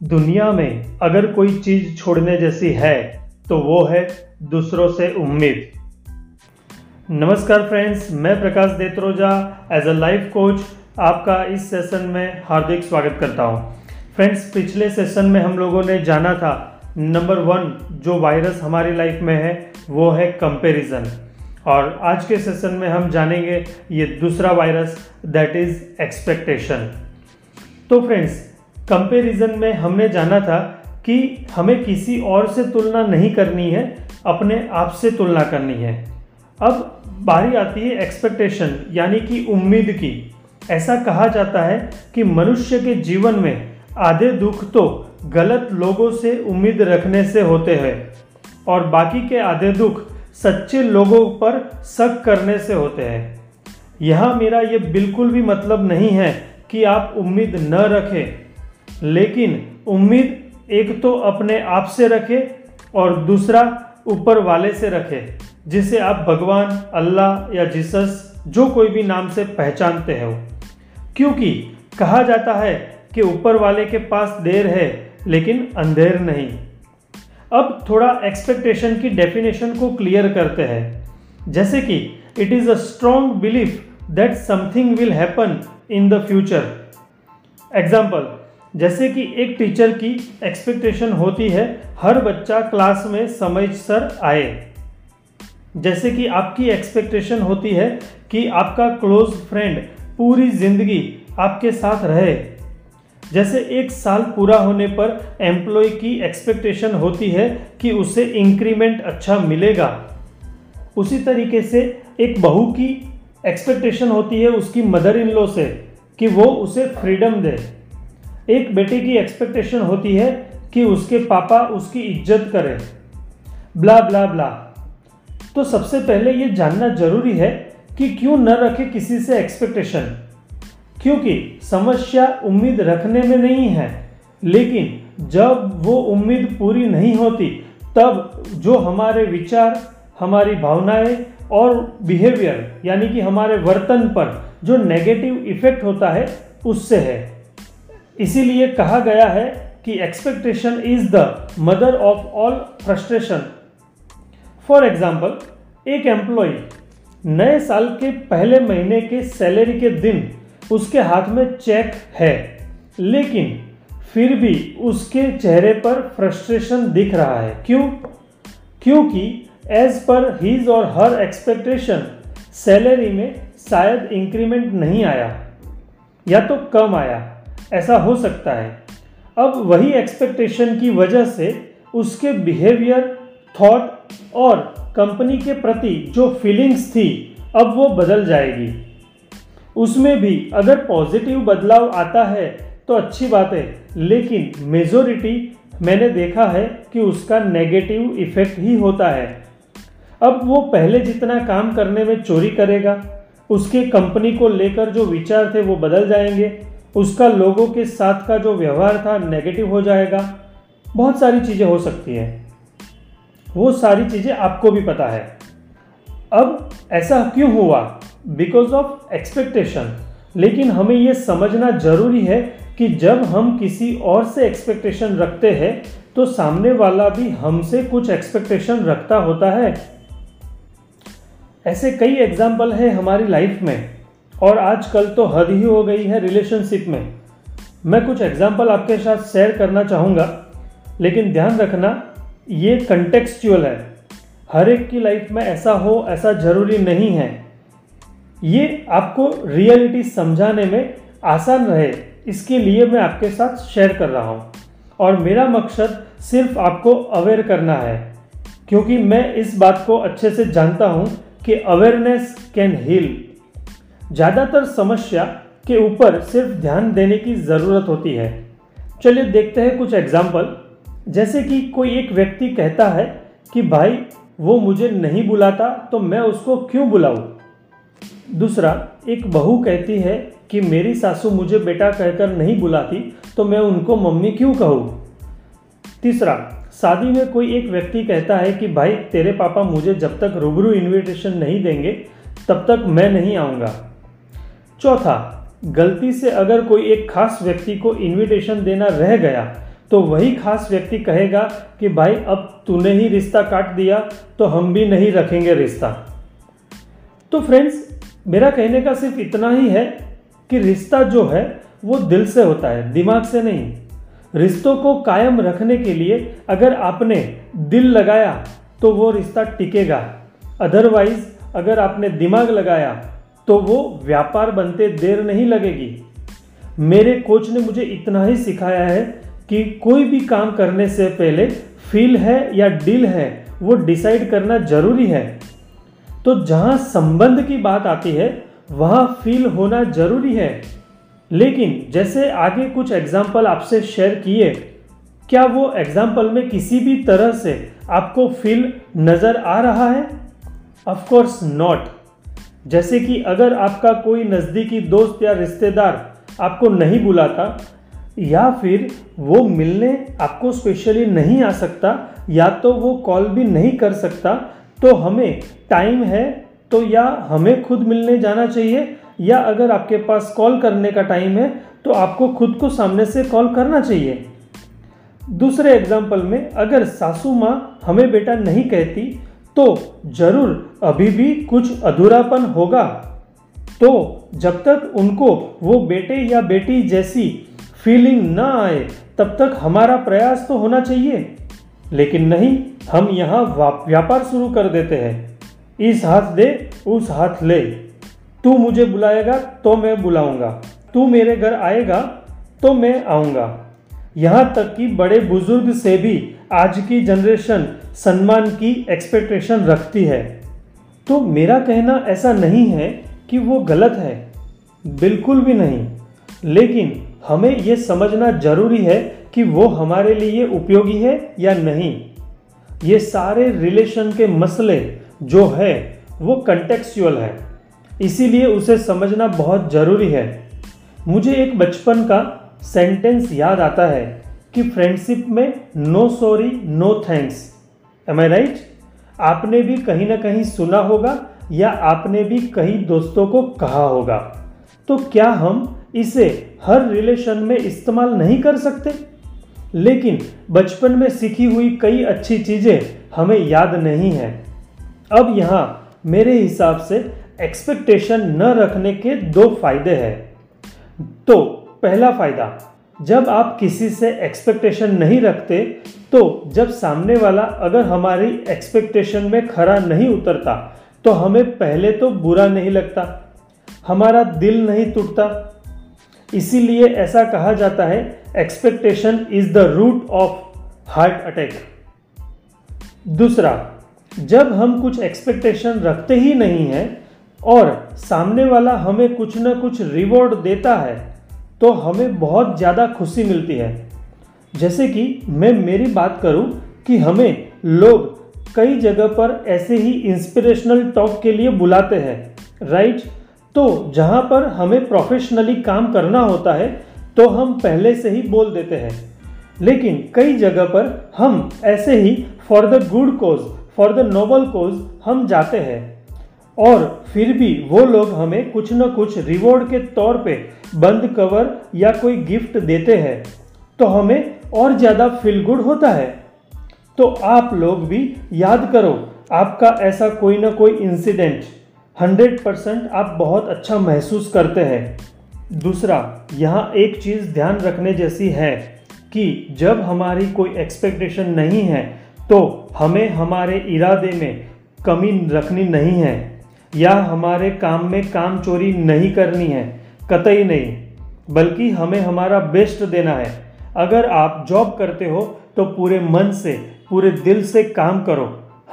दुनिया में अगर कोई चीज़ छोड़ने जैसी है तो वो है दूसरों से उम्मीद। नमस्कार फ्रेंड्स, मैं Prakash Detroja as a life coach आपका इस सेशन में हार्दिक स्वागत करता हूँ। फ्रेंड्स, पिछले सेशन में हम लोगों ने जाना था नंबर वन जो वायरस हमारी लाइफ में है, वो है कंपैरिजन और आज के सेशन में हम जानेंगे ये दूसरा virus that is expectation so friends comparison में हमने जाना था कि हमें किसी और से तुलना नहीं करनी है, अपने आप से तुलना करनी है। अब बारी आती है एक्सपेक्टेशन यानी कि उम्मीद की। ऐसा कहा जाता है कि मनुष्य के जीवन में आधे दुख तो गलत लोगों से उम्मीद रखने से होते हैं, और बाकी के आधे दुख सच्चे लोगों पर शक करने से होते हैं। यहाँ मेरा ये बिल्कुल भी मतलब नहीं है कि आप उम्मीद न रखें। लेकिन उम्मीद एक तो अपने आप से रखे और दूसरा ऊपर वाले से रखे, जिसे आप भगवान, अल्लाह या जीसस जो कोई भी नाम से पहचानते हो। क्योंकि कहा जाता है कि ऊपर वाले के पास देर है, लेकिन अंधेर नहीं। अब थोड़ा एक्सपेक्टेशन की डेफिनेशन को क्लियर करते हैं। जैसे कि it is a strong belief that something will happen in the future example जैसे कि एक टीचर की एक्सपेक्टेशन होती है, हर बच्चा क्लास में समय सर आए। जैसे कि आपकी एक्सपेक्टेशन होती है कि आपका क्लोज फ्रेंड पूरी ज़िंदगी आपके साथ रहे। जैसे एक साल पूरा होने पर एम्प्लॉय की एक्सपेक्टेशन होती है कि उसे इंक्रीमेंट अच्छा मिलेगा। उसी तरीके से एक बहू की एक्सपेक्टेशन होती है उसकी मदर इन लॉ से कि वो उसे फ्रीडम दे। एक बेटे की एक्सपेक्टेशन होती है कि उसके पापा उसकी इज़्ज़त करें। Blah blah blah. तो सबसे पहले ये जानना ज़रूरी है कि क्यों न रखे किसी से एक्सपेक्टेशन क्योंकि समस्या उम्मीद रखने में नहीं है, लेकिन जब वो उम्मीद पूरी नहीं होती, तब जो हमारे विचार, हमारी भावनाएँ और बिहेवियर यानी कि हमारे वर्तन पर जो नेगेटिव इफ़ेक्ट होता है, उससे है। इसीलिए कहा गया है कि expectation is the mother of all frustration for example एक एम्प्लॉय नए साल के पहले महीने के सैलरी के दिन उसके हाथ में चेक है, लेकिन फिर भी उसके चेहरे पर फ्रस्ट्रेशन दिख रहा है। क्यों? क्योंकि एज पर हीज और हर एक्सपेक्टेशन सैलरी में शायद इंक्रीमेंट नहीं आया, या तो कम आया। ऐसा हो सकता है। अब वही एक्सपेक्टेशन की वजह से उसके बिहेवियर थॉट और कंपनी के प्रति जो फीलिंग्स थी, अब वो बदल जाएगी। उसमें भी अगर पॉजिटिव बदलाव आता है तो अच्छी बात है, लेकिन मेजोरिटी मैंने देखा है कि उसका नेगेटिव इफ़ेक्ट ही होता है। अब वो पहले जितना काम करने में चोरी करेगा, उसके कंपनी को लेकर जो विचार थे वो बदल जाएँगे। उसका लोगों के साथ का जो व्यवहार था नेगेटिव हो जाएगा। बहुत सारी चीज़ें हो सकती हैं। वो सारी चीज़ें आपको भी पता है। अब ऐसा क्यों हुआ? बिकॉज़ ऑफ़ एक्सपेक्टेशन लेकिन हमें ये समझना ज़रूरी है कि जब हम किसी और से एक्सपेक्टेशन रखते हैं तो सामने वाला भी हमसे कुछ एक्सपेक्टेशन रखता होता है। ऐसे कई एग्ज़ाम्पल है हमारी लाइफ में। और आजकल तो हद ही हो गई है रिलेशनशिप में। मैं कुछ एग्ज़ाम्पल आपके साथ शेयर करना चाहूँगा, लेकिन ध्यान रखना, ये कंटेक्सचुअल है। हर एक की लाइफ में ऐसा हो, ऐसा ज़रूरी नहीं है। ये आपको रियलिटी समझाने में आसान रहे, इसके लिए मैं आपके साथ शेयर कर रहा हूँ। और मेरा मकसद सिर्फ़ आपको अवेयर करना है, क्योंकि मैं इस बात को अच्छे से जानता हूँ कि अवेयरनेस कैन हील ज़्यादातर समस्या के ऊपर सिर्फ़ ध्यान देने की ज़रूरत होती है। चलिए देखते हैं कुछ एग्ज़ाम्पल जैसे कि कोई एक व्यक्ति कहता है कि, भाई, वो मुझे नहीं बुलाता तो मैं उसको क्यों बुलाऊं? दूसरा, एक बहू कहती है कि, मेरी सासू मुझे बेटा कहकर नहीं बुलाती तो मैं उनको मम्मी क्यों कहूँ? तीसरा, शादी में कोई एक व्यक्ति कहता है कि, भाई, तेरे पापा मुझे जब तक रूबरू इनविटेशन नहीं देंगे, तब तक मैं नहीं आऊँगा। चौथा, गलती से अगर कोई एक खास व्यक्ति को इनविटेशन देना रह गया तो वही खास व्यक्ति कहेगा कि भाई, अब तूने ही रिश्ता काट दिया तो हम भी नहीं रखेंगे रिश्ता। तो फ्रेंड्स मेरा कहने का सिर्फ़ इतना ही है कि रिश्ता जो है, वो दिल से होता है, दिमाग से नहीं। रिश्तों को कायम रखने के लिए अगर आपने दिल लगाया तो वो रिश्ता टिकेगा। अदरवाइज़ अगर आपने दिमाग लगाया तो वो व्यापार बनते देर नहीं लगेगी। मेरे कोच ने मुझे इतना ही सिखाया है कि कोई भी काम करने से पहले फील है या डील है, वो डिसाइड करना ज़रूरी है। तो जहाँ संबंध की बात आती है, वहाँ फील होना ज़रूरी है। लेकिन जैसे आगे कुछ एग्ज़ाम्पल आपसे शेयर किए, क्या वो एग्ज़ाम्पल में किसी भी तरह से आपको फील नज़र आ रहा है? ऑफ़ कोर्स नॉट जैसे कि अगर आपका कोई नज़दीकी दोस्त या रिश्तेदार आपको नहीं बुलाता, या फिर वो मिलने आपको स्पेशली नहीं आ सकता, या तो वो कॉल भी नहीं कर सकता तो हमें टाइम है तो या हमें खुद मिलने जाना चाहिए, या अगर आपके पास कॉल करने का टाइम है तो आपको खुद को सामने से कॉल करना चाहिए। दूसरे एग्ज़ाम्पल में, अगर सासू माँ हमें बेटा नहीं कहती तो ज़रूर अभी भी कुछ अधूरापन होगा। तो जब तक उनको वो बेटे या बेटी जैसी फीलिंग ना आए, तब तक हमारा प्रयास तो होना चाहिए। लेकिन नहीं, हम यहाँ व्यापार शुरू कर देते हैं। इस हाथ दे, उस हाथ ले। तू मुझे बुलाएगा तो मैं बुलाऊँगा। तू मेरे घर आएगा तो मैं आऊँगा। यहाँ तक कि बड़े बुज़ुर्ग से भी आज की जनरेशन सम्मान की एक्सपेक्टेशन रखती है। तो मेरा कहना ऐसा नहीं है कि वो गलत है, बिल्कुल भी नहीं। लेकिन हमें ये समझना ज़रूरी है कि वो हमारे लिए उपयोगी है या नहीं। ये सारे रिलेशन के मसले जो है, वो कंटेक्चुअल है। इसीलिए उसे समझना बहुत ज़रूरी है। मुझे एक बचपन का सेंटेंस याद आता है कि फ्रेंडशिप में no sorry, no thanks. Am I right आपने भी कहीं ना कहीं सुना होगा या आपने भी कई दोस्तों को कहा होगा। तो क्या हम इसे हर रिलेशन में इस्तेमाल नहीं कर सकते? लेकिन बचपन में सीखी हुई कई अच्छी चीज़ें हमें याद नहीं है। अब यहाँ मेरे हिसाब से एक्सपेक्टेशन न रखने के दो फ़ायदे हैं। तो पहला फ़ायदा, जब आप किसी से एक्सपेक्टेशन नहीं रखते तो जब सामने वाला अगर हमारी एक्सपेक्टेशन में खरा नहीं उतरता तो हमें पहले तो बुरा नहीं लगता, हमारा दिल नहीं टूटता। इसीलिए ऐसा कहा जाता है expectation is the root of heart attack दूसरा, जब हम कुछ एक्सपेक्टेशन रखते ही नहीं हैं, और सामने वाला हमें कुछ ना कुछ रिवॉर्ड देता है तो हमें बहुत ज़्यादा खुशी मिलती है। जैसे कि मैं मेरी बात करूँ कि हमें लोग कई जगह पर ऐसे ही इंस्पिरेशनल टॉक के लिए बुलाते हैं राइट तो जहाँ पर हमें प्रोफेशनली काम करना होता है तो हम पहले से ही बोल देते हैं। लेकिन कई जगह पर हम ऐसे ही for the good cause for the noble cause हम जाते हैं। और फिर भी वो लोग हमें कुछ न कुछ रिवॉर्ड के तौर पे बंद कवर या कोई गिफ्ट देते हैं तो हमें और ज़्यादा फील गुड होता है। तो आप लोग भी याद करो, आपका ऐसा कोई ना कोई इंसिडेंट 100 परसेंट आप बहुत अच्छा महसूस करते हैं। दूसरा, यहाँ एक चीज़ ध्यान रखने जैसी है कि जब हमारी कोई एक्सपेक्टेशन नहीं है तो हमें हमारे इरादे में कमी रखनी नहीं है। या हमारे काम में काम चोरी नहीं करनी है, कतई नहीं, बल्कि हमें हमारा बेस्ट देना है। अगर आप जॉब करते हो तो पूरे मन से, पूरे दिल से काम करो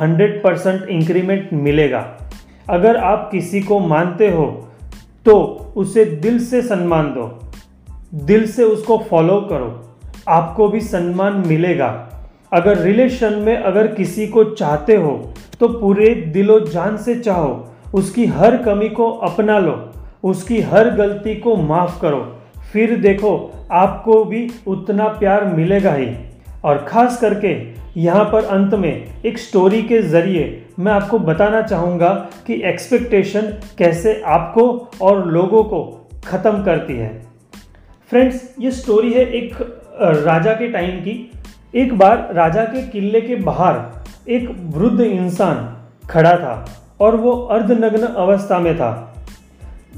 100 परसेंट इंक्रीमेंट मिलेगा। अगर आप किसी को मानते हो तो उसे दिल से सम्मान दो, दिल से उसको फॉलो करो, आपको भी सम्मान मिलेगा। अगर रिलेशन में अगर किसी को चाहते हो तो पूरे दिलो जान से चाहो उसकी हर कमी को अपना लो, उसकी हर गलती को माफ़ करो। फिर देखो, आपको भी उतना प्यार मिलेगा ही। और ख़ास करके यहाँ पर अंत में एक स्टोरी के ज़रिए मैं आपको बताना चाहूँगा कि एक्सपेक्टेशन कैसे आपको और लोगों को ख़त्म करती है। फ्रेंड्स ये स्टोरी है एक राजा के टाइम की। एक बार राजा के किले के बाहर एक वृद्ध इंसान खड़ा था। और वो अर्धनग्न अवस्था में था।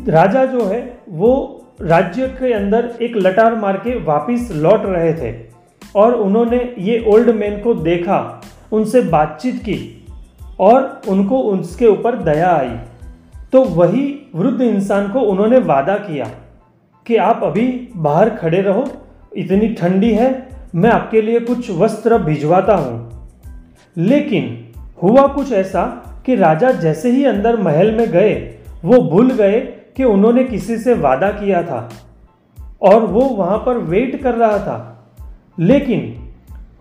राजा जो है, वो राज्य के अंदर एक लटार मार के वापिस लौट रहे थे और उन्होंने ये ओल्ड मैन को देखा, उनसे बातचीत की और उनको उसके ऊपर दया आई। तो वही वृद्ध इंसान को उन्होंने वादा किया कि आप अभी बाहर खड़े रहो, इतनी ठंडी है, मैं आपके लिए कुछ वस्त्र भिजवाता हूँ। लेकिन हुआ कुछ ऐसा कि राजा जैसे ही अंदर महल में गए, वो भूल गए कि उन्होंने किसी से वादा किया था और वो वहाँ पर वेट कर रहा था। लेकिन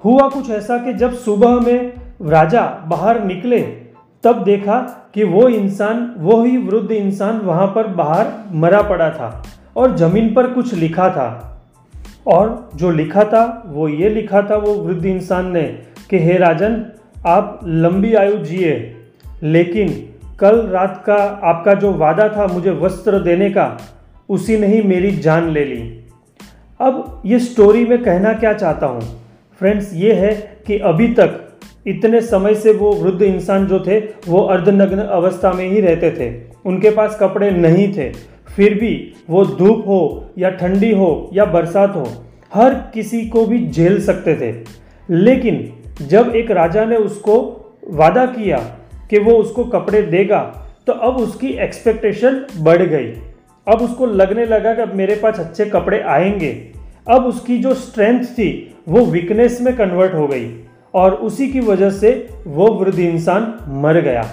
हुआ कुछ ऐसा कि जब सुबह में राजा बाहर निकले, तब देखा कि वो इंसान, वो ही वृद्ध इंसान वहाँ पर बाहर मरा पड़ा था और ज़मीन पर कुछ लिखा था। और जो लिखा था, वो ये लिखा था, वो वृद्ध इंसान ने कि, हे राजन, आप लंबी आयु जिए लेकिन कल रात का आपका जो वादा था मुझे वस्त्र देने का, उसी ने ही मेरी जान ले ली। अब ये स्टोरी में कहना क्या चाहता हूँ? फ्रेंड्स ये है कि अभी तक इतने समय से वो वृद्ध इंसान जो थे, वो अर्धनग्न अवस्था में ही रहते थे। उनके पास कपड़े नहीं थे। फिर भी वो धूप हो या ठंडी हो या बरसात हो, हर किसी को भी झेल सकते थे। लेकिन जब एक राजा ने उसको वादा किया कि वो उसको कपड़े देगा तो अब उसकी एक्सपेक्टेशन बढ़ गई। अब उसको लगने लगा कि अब मेरे पास अच्छे कपड़े आएँगे। अब उसकी जो स्ट्रेंथ थी, वो वीकनेस में कन्वर्ट हो गई और उसी की वजह से वो वृद्ध इंसान मर गया।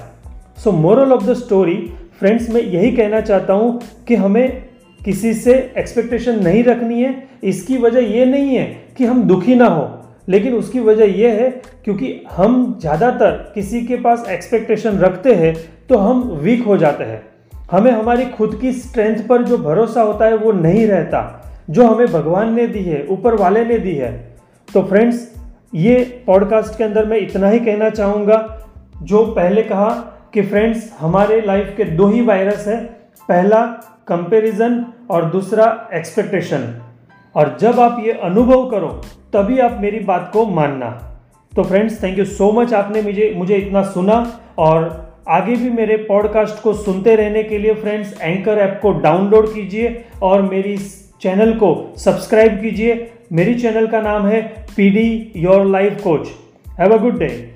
So moral of the story friends मैं यही कहना चाहता हूँ कि हमें किसी से एक्सपेक्टेशन नहीं रखनी है। इसकी वजह ये नहीं है कि हम दुखी ना हो। लेकिन उसकी वजह यह है क्योंकि हम ज़्यादातर किसी के पास एक्सपेक्टेशन रखते हैं तो हम वीक हो जाते हैं। हमें हमारी खुद की स्ट्रेंथ पर जो भरोसा होता है वो नहीं रहता, जो हमें भगवान ने दी है, ऊपर वाले ने दी है। तो फ्रेंड्स ये पॉडकास्ट के अंदर मैं इतना ही कहना चाहूँगा, जो पहले कहा कि फ्रेंड्स हमारे लाइफ के दो ही वायरस है, पहला कंपैरिजन और दूसरा एक्सपेक्टेशन और जब आप ये अनुभव करो, तभी आप मेरी बात को मानना। तो friends thank you so much आपने मुझे मुझे इतना सुना और आगे भी मेरे पॉडकास्ट को सुनते रहने के लिए फ्रेंड्स एंकर ऐप को डाउनलोड कीजिए और मेरी चैनल को सब्सक्राइब कीजिए। मेरी चैनल का नाम है P D your life coach have a good day